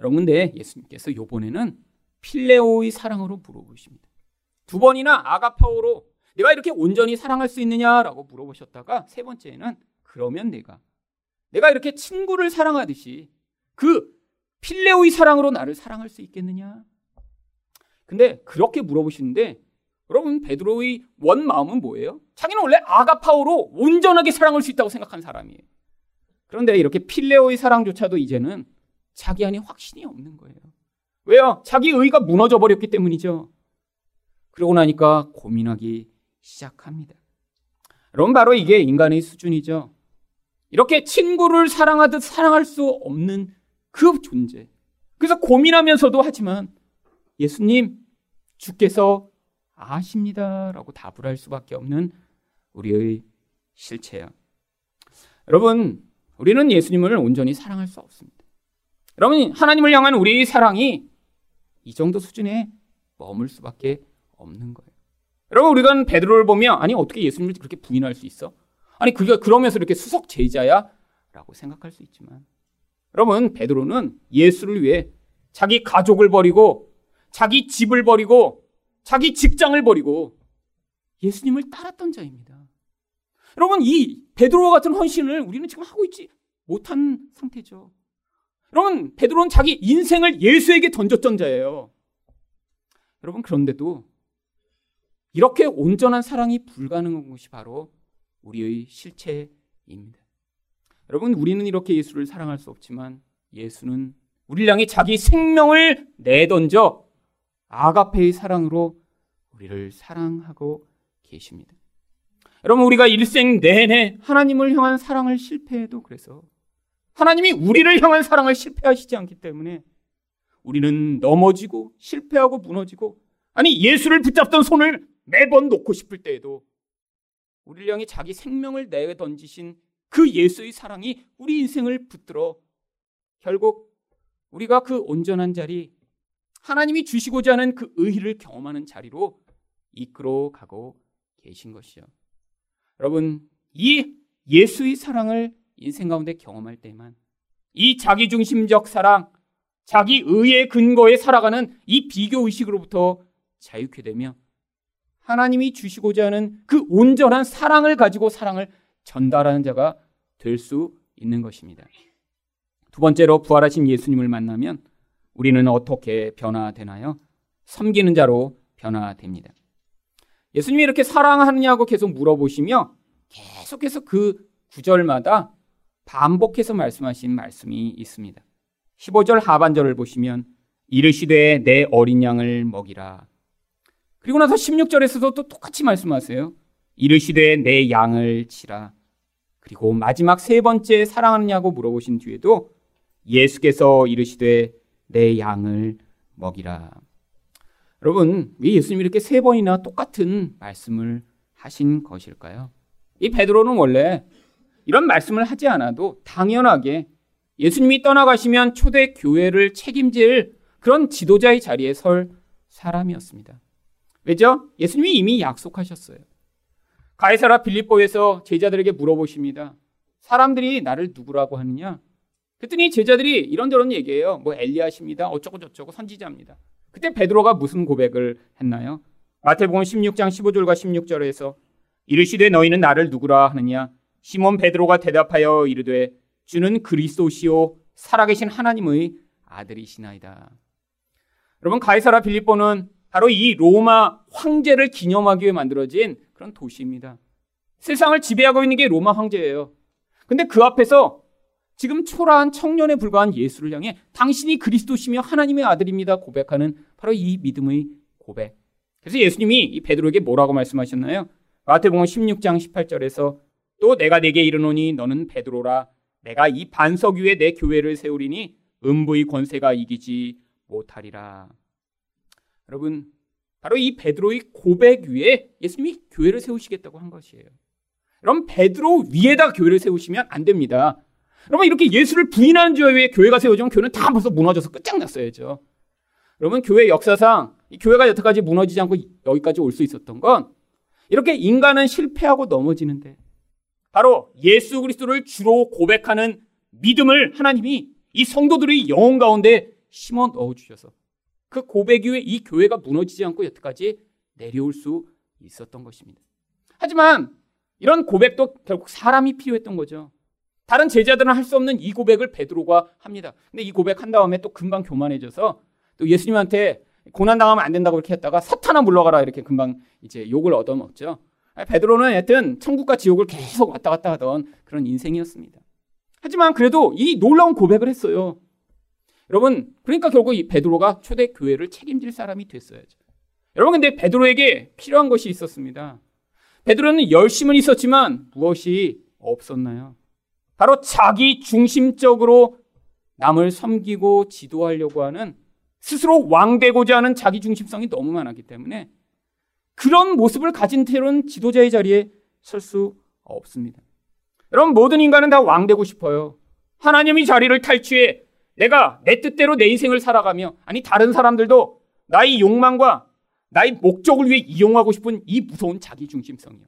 여러분 근데 예수님께서 요번에는 필레오의 사랑으로 물어보십니다. 두 번이나 아가파오로 내가 이렇게 온전히 사랑할 수 있느냐라고 물어보셨다가 세 번째는 그러면 내가 내가 이렇게 친구를 사랑하듯이 그 필레오의 사랑으로 나를 사랑할 수 있겠느냐? 근데 그렇게 물어보시는데 여러분 베드로의 원 마음은 뭐예요? 자기는 원래 아가파오로 온전하게 사랑할 수 있다고 생각한 사람이에요. 그런데 이렇게 필레오의 사랑조차도 이제는 자기 안에 확신이 없는 거예요. 왜요? 자기 의가 무너져 버렸기 때문이죠. 그러고 나니까 고민하기 시작합니다. 여러분 바로 이게 인간의 수준이죠. 이렇게 친구를 사랑하듯 사랑할 수 없는 그 존재. 그래서 고민하면서도 하지만 예수님 주께서 아십니다 라고 답을 할 수밖에 없는 우리의 실체야. 여러분, 우리는 예수님을 온전히 사랑할 수 없습니다. 여러분, 하나님을 향한 우리의 사랑이 이 정도 수준에 머물 수밖에 없는 거예요. 여러분, 우리가 베드로를 보면 아니 어떻게 예수님을 그렇게 부인할 수 있어? 아니 그게 그러면서 이렇게 수석 제자야라고 생각할 수 있지만 여러분, 베드로는 예수를 위해 자기 가족을 버리고 자기 집을 버리고 자기 직장을 버리고 예수님을 따랐던 자입니다. 여러분, 이 베드로와 같은 헌신을 우리는 지금 하고 있지 못한 상태죠. 여러분, 베드로는 자기 인생을 예수에게 던졌던 자예요. 여러분, 그런데도 이렇게 온전한 사랑이 불가능한 것이 바로 우리의 실체입니다. 여러분, 우리는 이렇게 예수를 사랑할 수 없지만 예수는 우리를 향해 자기 생명을 내던져 아가페의 사랑으로 우리를 사랑하고 계십니다. 여러분, 우리가 일생 내내 하나님을 향한 사랑을 실패해도 그래서 하나님이 우리를 향한 사랑을 실패하시지 않기 때문에 우리는 넘어지고 실패하고 무너지고 아니 예수를 붙잡던 손을 매번 놓고 싶을 때에도 우리를 향해 자기 생명을 내어 던지신 그 예수의 사랑이 우리 인생을 붙들어 결국 우리가 그 온전한 자리 하나님이 주시고자 하는 그 의를 경험하는 자리로 이끌어 가고 계신 것이요. 여러분, 이 예수의 사랑을 인생 가운데 경험할 때만 이 자기중심적 사랑, 자기 의의 근거에 살아가는 이 비교 의식으로부터 자유케 되며 하나님이 주시고자 하는 그 온전한 사랑을 가지고 사랑을 전달하는 자가 될 수 있는 것입니다. 두 번째로 부활하신 예수님을 만나면 우리는 어떻게 변화되나요? 섬기는 자로 변화됩니다. 예수님이 이렇게 사랑하느냐고 계속 물어보시며 계속해서 그 구절마다 반복해서 말씀하신 말씀이 있습니다. 15절 하반절을 보시면 이르시되 내 어린 양을 먹이라. 그리고 나서 16절에서도 또 똑같이 말씀하세요. 이르시되 내 양을 치라. 그리고 마지막 세 번째 사랑하느냐고 물어보신 뒤에도 예수께서 이르시되 내 양을 먹이라. 여러분, 왜 예수님이 이렇게 세 번이나 똑같은 말씀을 하신 것일까요? 이 베드로는 원래 이런 말씀을 하지 않아도 당연하게 예수님이 떠나가시면 초대 교회를 책임질 그런 지도자의 자리에 설 사람이었습니다. 왜죠? 예수님이 이미 약속하셨어요. 가이사라 빌립보에서 제자들에게 물어보십니다. 사람들이 나를 누구라고 하느냐? 그랬더니 제자들이 이런저런 얘기해요. 뭐 엘리야십니다. 어쩌고 저쩌고 선지자입니다. 그때 베드로가 무슨 고백을 했나요? 마태복음 16장 15절과 16절에서 이르시되 너희는 나를 누구라 하느냐? 시몬 베드로가 대답하여 이르되 주는 그리스도시요 살아계신 하나님의 아들이시나이다. 여러분 가이사라 빌립보는 바로 이 로마 황제를 기념하기 위해 만들어진 그런 도시입니다. 세상을 지배하고 있는 게 로마 황제예요. 근데 그 앞에서 지금 초라한 청년에 불과한 예수를 향해 당신이 그리스도시며 하나님의 아들입니다 고백하는 바로 이 믿음의 고백. 그래서 예수님이 이 베드로에게 뭐라고 말씀하셨나요? 마태복음 16장 18절에서 또 내가 네게 이르노니 너는 베드로라 내가 이 반석 위에 내 교회를 세우리니 음부의 권세가 이기지 못하리라. 여러분 바로 이 베드로의 고백 위에 예수님이 교회를 세우시겠다고 한 것이에요. 여러분 베드로 위에다 교회를 세우시면 안 됩니다. 여러분 이렇게 예수를 부인하는 죄에 교회가 세워지면 교회는 다 벌써 무너져서 끝장났어야죠. 여러분 교회 역사상 이 교회가 여태까지 무너지지 않고 여기까지 올 수 있었던 건 이렇게 인간은 실패하고 넘어지는데 바로 예수 그리스도를 주로 고백하는 믿음을 하나님이 이 성도들의 영혼 가운데 심어 넣어 주셔서 그 고백 이후에 이 교회가 무너지지 않고 여태까지 내려올 수 있었던 것입니다. 하지만 이런 고백도 결국 사람이 필요했던 거죠. 다른 제자들은 할 수 없는 이 고백을 베드로가 합니다. 근데 이 고백 한 다음에 또 금방 교만해져서 또 예수님한테 고난 당하면 안 된다고 이렇게 했다가 사탄아 물러가라 이렇게 금방 이제 욕을 얻어먹죠. 베드로는 하여튼 천국과 지옥을 계속 왔다 갔다 하던 그런 인생이었습니다. 하지만 그래도 이 놀라운 고백을 했어요. 여러분, 그러니까 결국 이 베드로가 초대 교회를 책임질 사람이 됐어야죠. 여러분, 근데 베드로에게 필요한 것이 있었습니다. 베드로는 열심은 있었지만 무엇이 없었나요? 바로 자기 중심적으로 남을 섬기고 지도하려고 하는 스스로 왕되고자 하는 자기 중심성이 너무 많았기 때문에 그런 모습을 가진 태로는 지도자의 자리에 설 수 없습니다. 여러분 모든 인간은 다 왕되고 싶어요. 하나님이 자리를 탈취해 내가 내 뜻대로 내 인생을 살아가며 아니 다른 사람들도 나의 욕망과 나의 목적을 위해 이용하고 싶은 이 무서운 자기 중심성이요.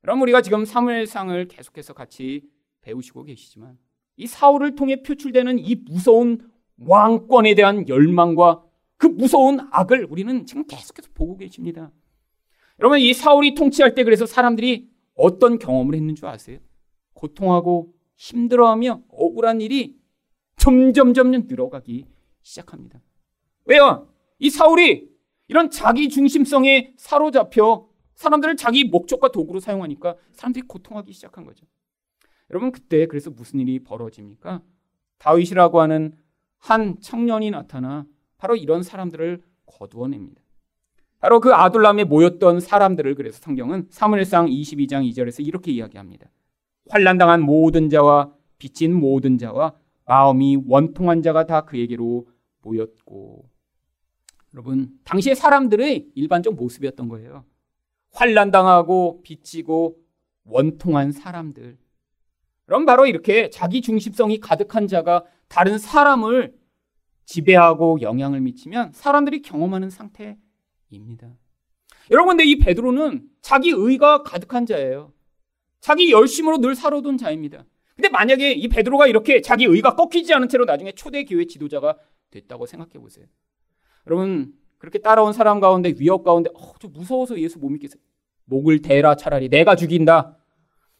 그럼 우리가 지금 사무엘상을 계속해서 같이 배우시고 계시지만 이 사울을 통해 표출되는 이 무서운 왕권에 대한 열망과 그 무서운 악을 우리는 지금 계속해서 보고 계십니다. 여러분 이 사울이 통치할 때 그래서 사람들이 어떤 경험을 했는 줄 아세요? 고통하고 힘들어하며 억울한 일이 점점 점점 늘어가기 시작합니다. 왜요? 이 사울이 이런 자기 중심성에 사로잡혀 사람들을 자기 목적과 도구로 사용하니까 사람들이 고통하기 시작한 거죠. 여러분 그때 그래서 무슨 일이 벌어집니까? 다윗이라고 하는 한 청년이 나타나 바로 이런 사람들을 거두어냅니다. 바로 그 아둘람에 모였던 사람들을 그래서 성경은 사무엘상 22장 2절에서 이렇게 이야기합니다. 환란당한 모든 자와 빚진 모든 자와 마음이 원통한 자가 다 그에게로 모였고 여러분 당시의 사람들의 일반적 모습이었던 거예요. 환란당하고 빚지고 원통한 사람들. 그럼 바로 이렇게 자기 중심성이 가득한 자가 다른 사람을 지배하고 영향을 미치면 사람들이 경험하는 상태입니다. 여러분, 근데 이 베드로는 자기 의가 가득한 자예요. 자기 열심으로 늘 살아온 자입니다. 근데 만약에 이 베드로가 이렇게 자기 의가 꺾이지 않은 채로 나중에 초대 교회 지도자가 됐다고 생각해 보세요. 여러분, 그렇게 따라온 사람 가운데 위협 가운데 어, 좀 무서워서 예수 못 믿겠어요. 목을 대라 차라리 내가 죽인다.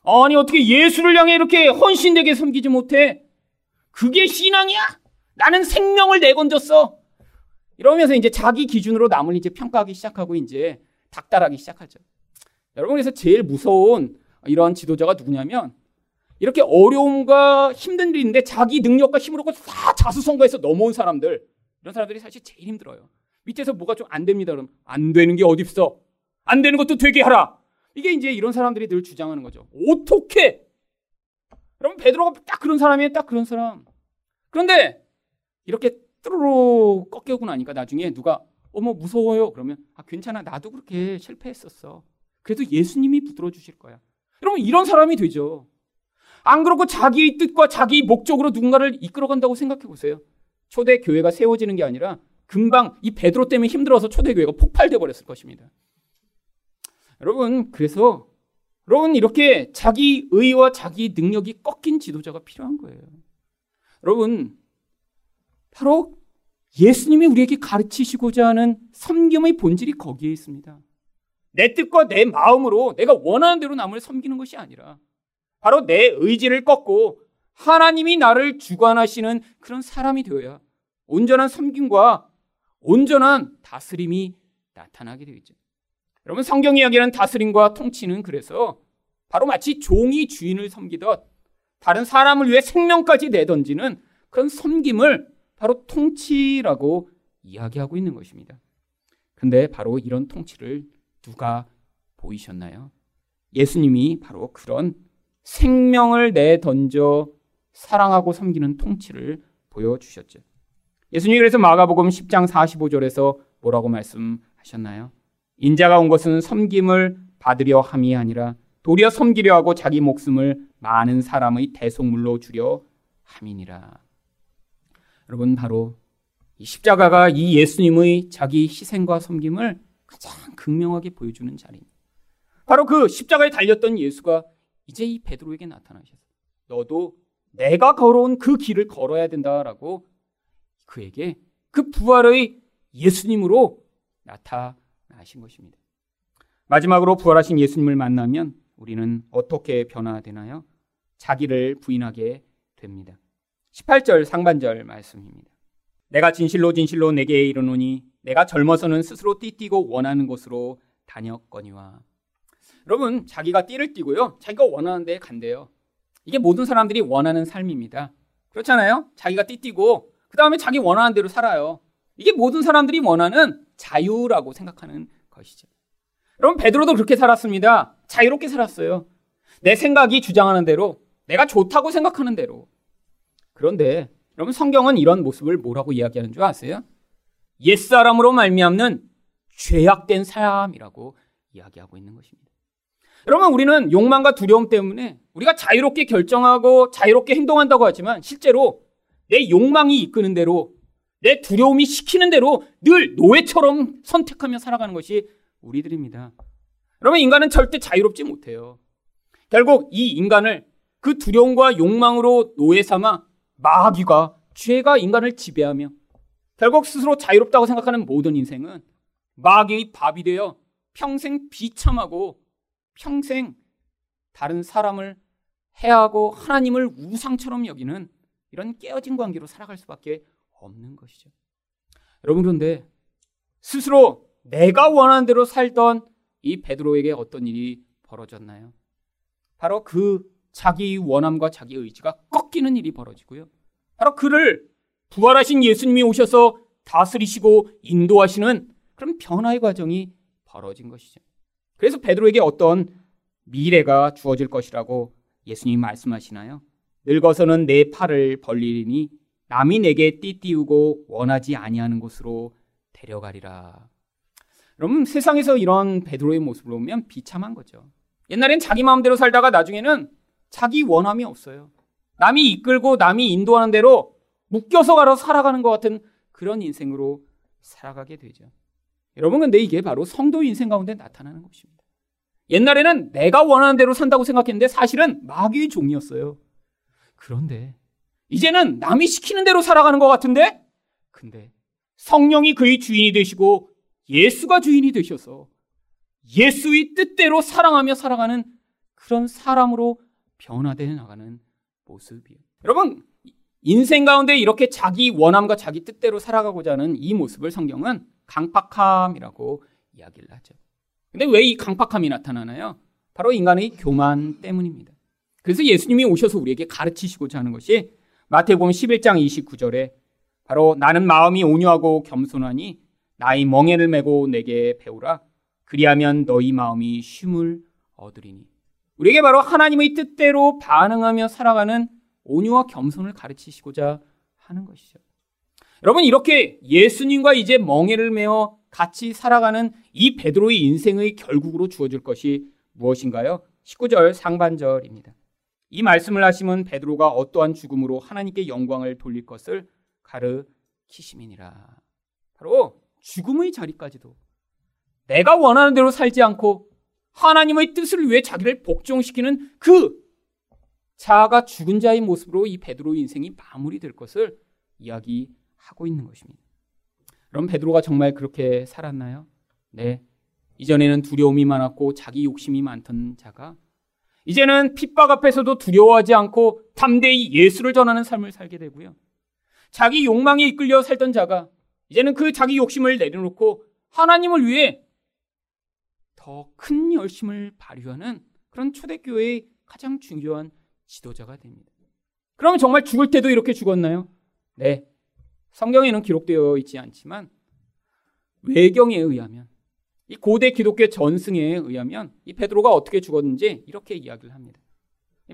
아니 어떻게 예수를 향해 이렇게 헌신되게 섬기지 못해? 그게 신앙이야? 나는 생명을 내건졌어. 이러면서 이제 자기 기준으로 남을 이제 평가하기 시작하고 이제 닥달하기 시작하죠. 여러분 그래서 제일 무서운 이러한 지도자가 누구냐면 이렇게 어려움과 힘든 일이 있는데 자기 능력과 힘으로 다 자수성가해서 넘어온 사람들 이런 사람들이 사실 제일 힘들어요. 밑에서 뭐가 좀 안 됩니다. 그럼 안 되는 게 어디 있어? 안 되는 것도 되게 하라. 이게 이제 이런 사람들이 늘 주장하는 거죠. 어떻게? 여러분 베드로가 딱 그런 사람이에요. 딱 그런 사람. 그런데 이렇게 뚜루루 꺾여고 나니까 나중에 누가 어머 무서워요. 그러면 아 괜찮아. 나도 그렇게 실패했었어. 그래도 예수님이 붙들어 주실 거야. 여러분 이런 사람이 되죠. 안 그렇고 자기의 뜻과 자기 목적으로 누군가를 이끌어 간다고 생각해 보세요. 초대 교회가 세워지는 게 아니라 금방 이 베드로 때문에 힘들어서 초대 교회가 폭발돼 버렸을 것입니다. 여러분 그래서 여러분 이렇게 자기 의와 자기 능력이 꺾인 지도자가 필요한 거예요. 여러분 바로 예수님이 우리에게 가르치시고자 하는 섬김의 본질이 거기에 있습니다. 내 뜻과 내 마음으로 내가 원하는 대로 남을 섬기는 것이 아니라 바로 내 의지를 꺾고 하나님이 나를 주관하시는 그런 사람이 되어야 온전한 섬김과 온전한 다스림이 나타나게 되겠죠. 여러분 성경 이야기는 다스림과 통치는 그래서 바로 마치 종이 주인을 섬기듯 다른 사람을 위해 생명까지 내던지는 그런 섬김을 바로 통치라고 이야기하고 있는 것입니다. 근데 바로 이런 통치를 누가 보이셨나요? 예수님이 바로 그런 생명을 내던져 사랑하고 섬기는 통치를 보여주셨죠. 예수님이 그래서 마가복음 10장 45절에서 뭐라고 말씀하셨나요? 인자가 온 것은 섬김을 받으려 함이 아니라 도리어 섬기려 하고 자기 목숨을 많은 사람의 대속물로 주려 함이니라. 여러분 바로 이 십자가가 이 예수님의 자기 희생과 섬김을 가장 극명하게 보여주는 자리입니다. 바로 그 십자가에 달렸던 예수가 이제 이 베드로에게 나타나셔서 너도 내가 걸어온 그 길을 걸어야 된다라고 그에게 그 부활의 예수님으로 나타 나신 것입니다. 마지막으로 부활하신 예수님을 만나면 우리는 어떻게 변화되나요? 자기를 부인하게 됩니다. 18절 상반절 말씀입니다. 내가 진실로 진실로 내게 이르노니 내가 젊어서는 스스로 띠뛰고 원하는 곳으로 다녔거니와 여러분 자기가 띠를 띠고요. 자기가 원하는 데 간대요. 이게 모든 사람들이 원하는 삶입니다. 그렇잖아요? 자기가 띠뛰고 그 다음에 자기 원하는 대로 살아요. 이게 모든 사람들이 원하는 자유라고 생각하는 것이죠. 여러분 베드로도 그렇게 살았습니다. 자유롭게 살았어요. 내 생각이 주장하는 대로 내가 좋다고 생각하는 대로. 그런데 여러분 성경은 이런 모습을 뭐라고 이야기하는 줄 아세요? 옛사람으로 말미암는 죄악된 사람이라고 이야기하고 있는 것입니다. 여러분 우리는 욕망과 두려움 때문에 우리가 자유롭게 결정하고 자유롭게 행동한다고 하지만 실제로 내 욕망이 이끄는 대로 내 두려움이 시키는 대로 늘 노예처럼 선택하며 살아가는 것이 우리들입니다. 여러분 인간은 절대 자유롭지 못해요. 결국 이 인간을 그 두려움과 욕망으로 노예 삼아 마귀가 죄가 인간을 지배하며 결국 스스로 자유롭다고 생각하는 모든 인생은 마귀의 밥이 되어 평생 비참하고 평생 다른 사람을 해하고 하나님을 우상처럼 여기는 이런 깨어진 관계로 살아갈 수밖에 없는 것이죠. 여러분 그런데 스스로 내가 원하는 대로 살던 이 베드로에게 어떤 일이 벌어졌나요? 바로 그 자기 원함과 자기 의지가 꺾이는 일이 벌어지고요. 바로 그를 부활하신 예수님이 오셔서 다스리시고 인도하시는 그런 변화의 과정이 벌어진 것이죠. 그래서 베드로에게 어떤 미래가 주어질 것이라고 예수님이 말씀하시나요? 늙어서는 내 팔을 벌리니 남이 내게 띠띠우고 원하지 아니하는 곳으로 데려가리라. 여러분 세상에서 이런 베드로의 모습을 보면 비참한 거죠. 옛날엔 자기 마음대로 살다가 나중에는 자기 원함이 없어요. 남이 이끌고 남이 인도하는 대로 묶여서 가서 살아가는 것 같은 그런 인생으로 살아가게 되죠. 여러분 근데 이게 바로 성도 인생 가운데 나타나는 것입니다. 옛날에는 내가 원하는 대로 산다고 생각했는데 사실은 마귀의 종이었어요. 그런데 이제는 남이 시키는 대로 살아가는 것 같은데 근데 성령이 그의 주인이 되시고 예수가 주인이 되셔서 예수의 뜻대로 사랑하며 살아가는 그런 사람으로 변화되어 나가는 모습이에요. 여러분, 인생 가운데 이렇게 자기 원함과 자기 뜻대로 살아가고자 하는 이 모습을 성경은 강팍함이라고 이야기를 하죠. 근데 왜 이 강팍함이 나타나나요? 바로 인간의 교만 때문입니다. 그래서 예수님이 오셔서 우리에게 가르치시고자 하는 것이 마태복음 11장 29절에 바로 나는 마음이 온유하고 겸손하니 나의 멍에를 메고 내게 배우라 그리하면 너희 마음이 쉼을 얻으리니 우리에게 바로 하나님의 뜻대로 반응하며 살아가는 온유와 겸손을 가르치시고자 하는 것이죠. 여러분 이렇게 예수님과 이제 멍에를 메어 같이 살아가는 이 베드로의 인생의 결국으로 주어질 것이 무엇인가요? 19절 상반절입니다. 이 말씀을 하시면 베드로가 어떠한 죽음으로 하나님께 영광을 돌릴 것을 가르치심이니라. 바로 죽음의 자리까지도 내가 원하는 대로 살지 않고 하나님의 뜻을 위해 자기를 복종시키는 그 자아가 죽은 자의 모습으로 이 베드로의 인생이 마무리될 것을 이야기하고 있는 것입니다. 그럼 베드로가 정말 그렇게 살았나요? 네. 이전에는 두려움이 많았고 자기 욕심이 많던 자가 이제는 핍박 앞에서도 두려워하지 않고 담대히 예수를 전하는 삶을 살게 되고요. 자기 욕망에 이끌려 살던 자가 이제는 그 자기 욕심을 내려놓고 하나님을 위해 더 큰 열심을 발휘하는 그런 초대교회의 가장 중요한 지도자가 됩니다. 그러면 정말 죽을 때도 이렇게 죽었나요? 네. 성경에는 기록되어 있지 않지만 외경에 의하면 이 고대 기독교 전승에 의하면 이 베드로가 어떻게 죽었는지 이렇게 이야기를 합니다.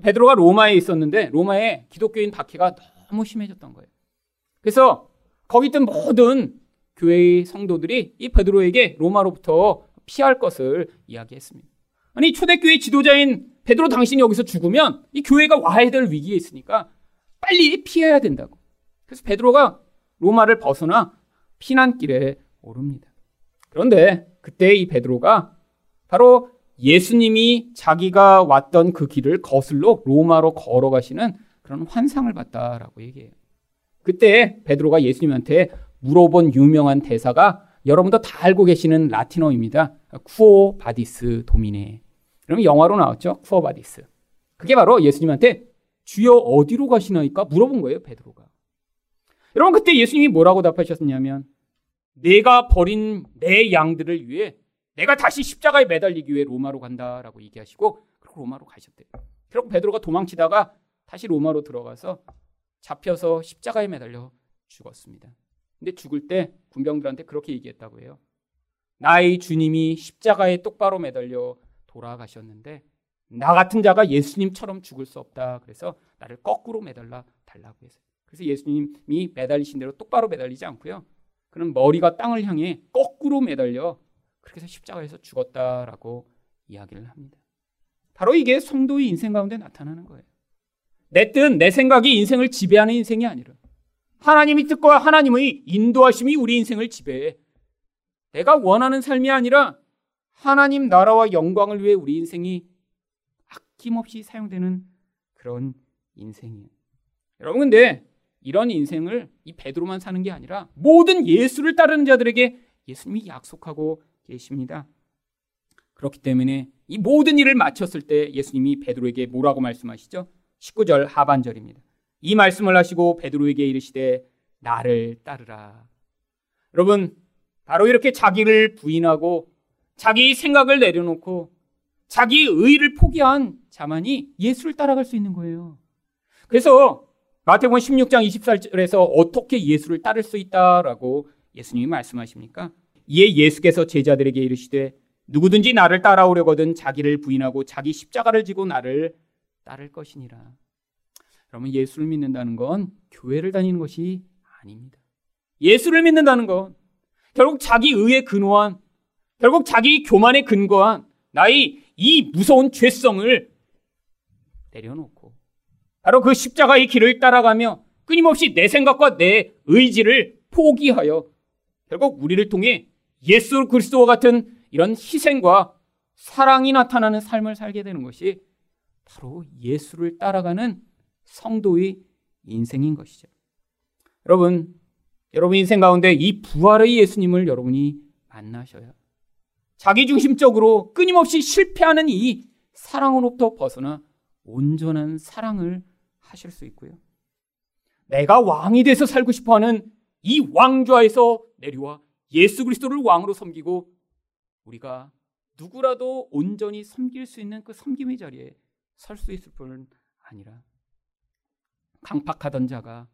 베드로가 로마에 있었는데 로마에 기독교인 박해가 너무 심해졌던 거예요. 그래서 거기 있던 모든 교회의 성도들이 이 베드로에게 로마로부터 피할 것을 이야기했습니다. 아니 초대교회 지도자인 베드로 당신이 여기서 죽으면 이 교회가 와야 될 위기에 있으니까 빨리 피해야 된다고. 그래서 베드로가 로마를 벗어나 피난길에 오릅니다. 그런데 그때 이 베드로가 바로 예수님이 자기가 왔던 그 길을 거슬러 로마로 걸어가시는 그런 환상을 봤다라고 얘기해요. 그때 베드로가 예수님한테 물어본 유명한 대사가 여러분도 다 알고 계시는 라틴어입니다. Quo Vadis Domine. 그럼 영화로 나왔죠. Quo Vadis. 그게 바로 예수님한테 주여 어디로 가시나이까 물어본 거예요, 베드로가. 여러분 그때 예수님이 뭐라고 답하셨냐면 내가 버린 내 양들을 위해 내가 다시 십자가에 매달리기 위해 로마로 간다라고 얘기하시고 그리고 로마로 가셨대요. 결국 베드로가 도망치다가 다시 로마로 들어가서 잡혀서 십자가에 매달려 죽었습니다. 근데 죽을 때 군병들한테 그렇게 얘기했다고 해요. 나의 주님이 십자가에 똑바로 매달려 돌아가셨는데 나 같은 자가 예수님처럼 죽을 수 없다. 그래서 나를 거꾸로 매달라 달라고 해서. 그래서 예수님이 매달리신 대로 똑바로 매달리지 않고요. 그는 머리가 땅을 향해 거꾸로 매달려 그렇게 해서 십자가에서 죽었다라고 이야기를 합니다. 바로 이게 성도의 인생 가운데 나타나는 거예요. 내 뜻, 내 생각이 인생을 지배하는 인생이 아니라 하나님의 뜻과 하나님의 인도하심이 우리 인생을 지배해. 내가 원하는 삶이 아니라 하나님 나라와 영광을 위해 우리 인생이 아낌없이 사용되는 그런 인생이에요. 여러분 근데 이런 인생을 이 베드로만 사는 게 아니라 모든 예수를 따르는 자들에게 예수님이 약속하고 계십니다. 그렇기 때문에 이 모든 일을 마쳤을 때 예수님이 베드로에게 뭐라고 말씀하시죠? 19절 하반절입니다. 이 말씀을 하시고 베드로에게 이르시되 나를 따르라. 여러분 바로 이렇게 자기를 부인하고 자기 생각을 내려놓고 자기 의를 포기한 자만이 예수를 따라갈 수 있는 거예요. 그래서 마태복음 16장 24절에서 어떻게 예수를 따를 수 있다라고 예수님이 말씀하십니까? 이에 예수께서 제자들에게 이르시되 누구든지 나를 따라오려거든 자기를 부인하고 자기 십자가를 지고 나를 따를 것이니라. 그러면 예수를 믿는다는 건 교회를 다니는 것이 아닙니다. 예수를 믿는다는 건 결국 자기 의에 근거한 결국 자기 교만에 근거한 나의 이 무서운 죄성을 내려놓고 바로 그 십자가의 길을 따라가며 끊임없이 내 생각과 내 의지를 포기하여 결국 우리를 통해 예수 그리스도와 같은 이런 희생과 사랑이 나타나는 삶을 살게 되는 것이 바로 예수를 따라가는 성도의 인생인 것이죠. 여러분, 여러분 인생 가운데 이 부활의 예수님을 여러분이 만나셔야 자기중심적으로 끊임없이 실패하는 이 사랑으로부터 벗어나 온전한 사랑을 하실 수 있고요. 내가 왕이 돼서 살고 싶어 하는 이 왕좌에서 내려와 예수 그리스도를 왕으로 섬기고 우리가 누구라도 온전히 섬길 수 있는 그 섬김의 자리에 설 수 있을 뿐 아니라 강팍하던 자가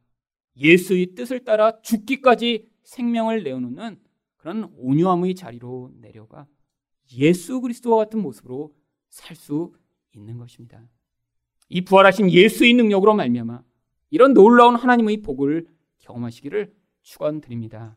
예수의 뜻을 따라 죽기까지 생명을 내어놓는 그런 온유함의 자리로 내려가 예수 그리스도와 같은 모습으로 살 수 있는 것입니다. 이 부활하신 예수의 능력으로 말미암아 이런 놀라운 하나님의 복을 경험하시기를 축원드립니다.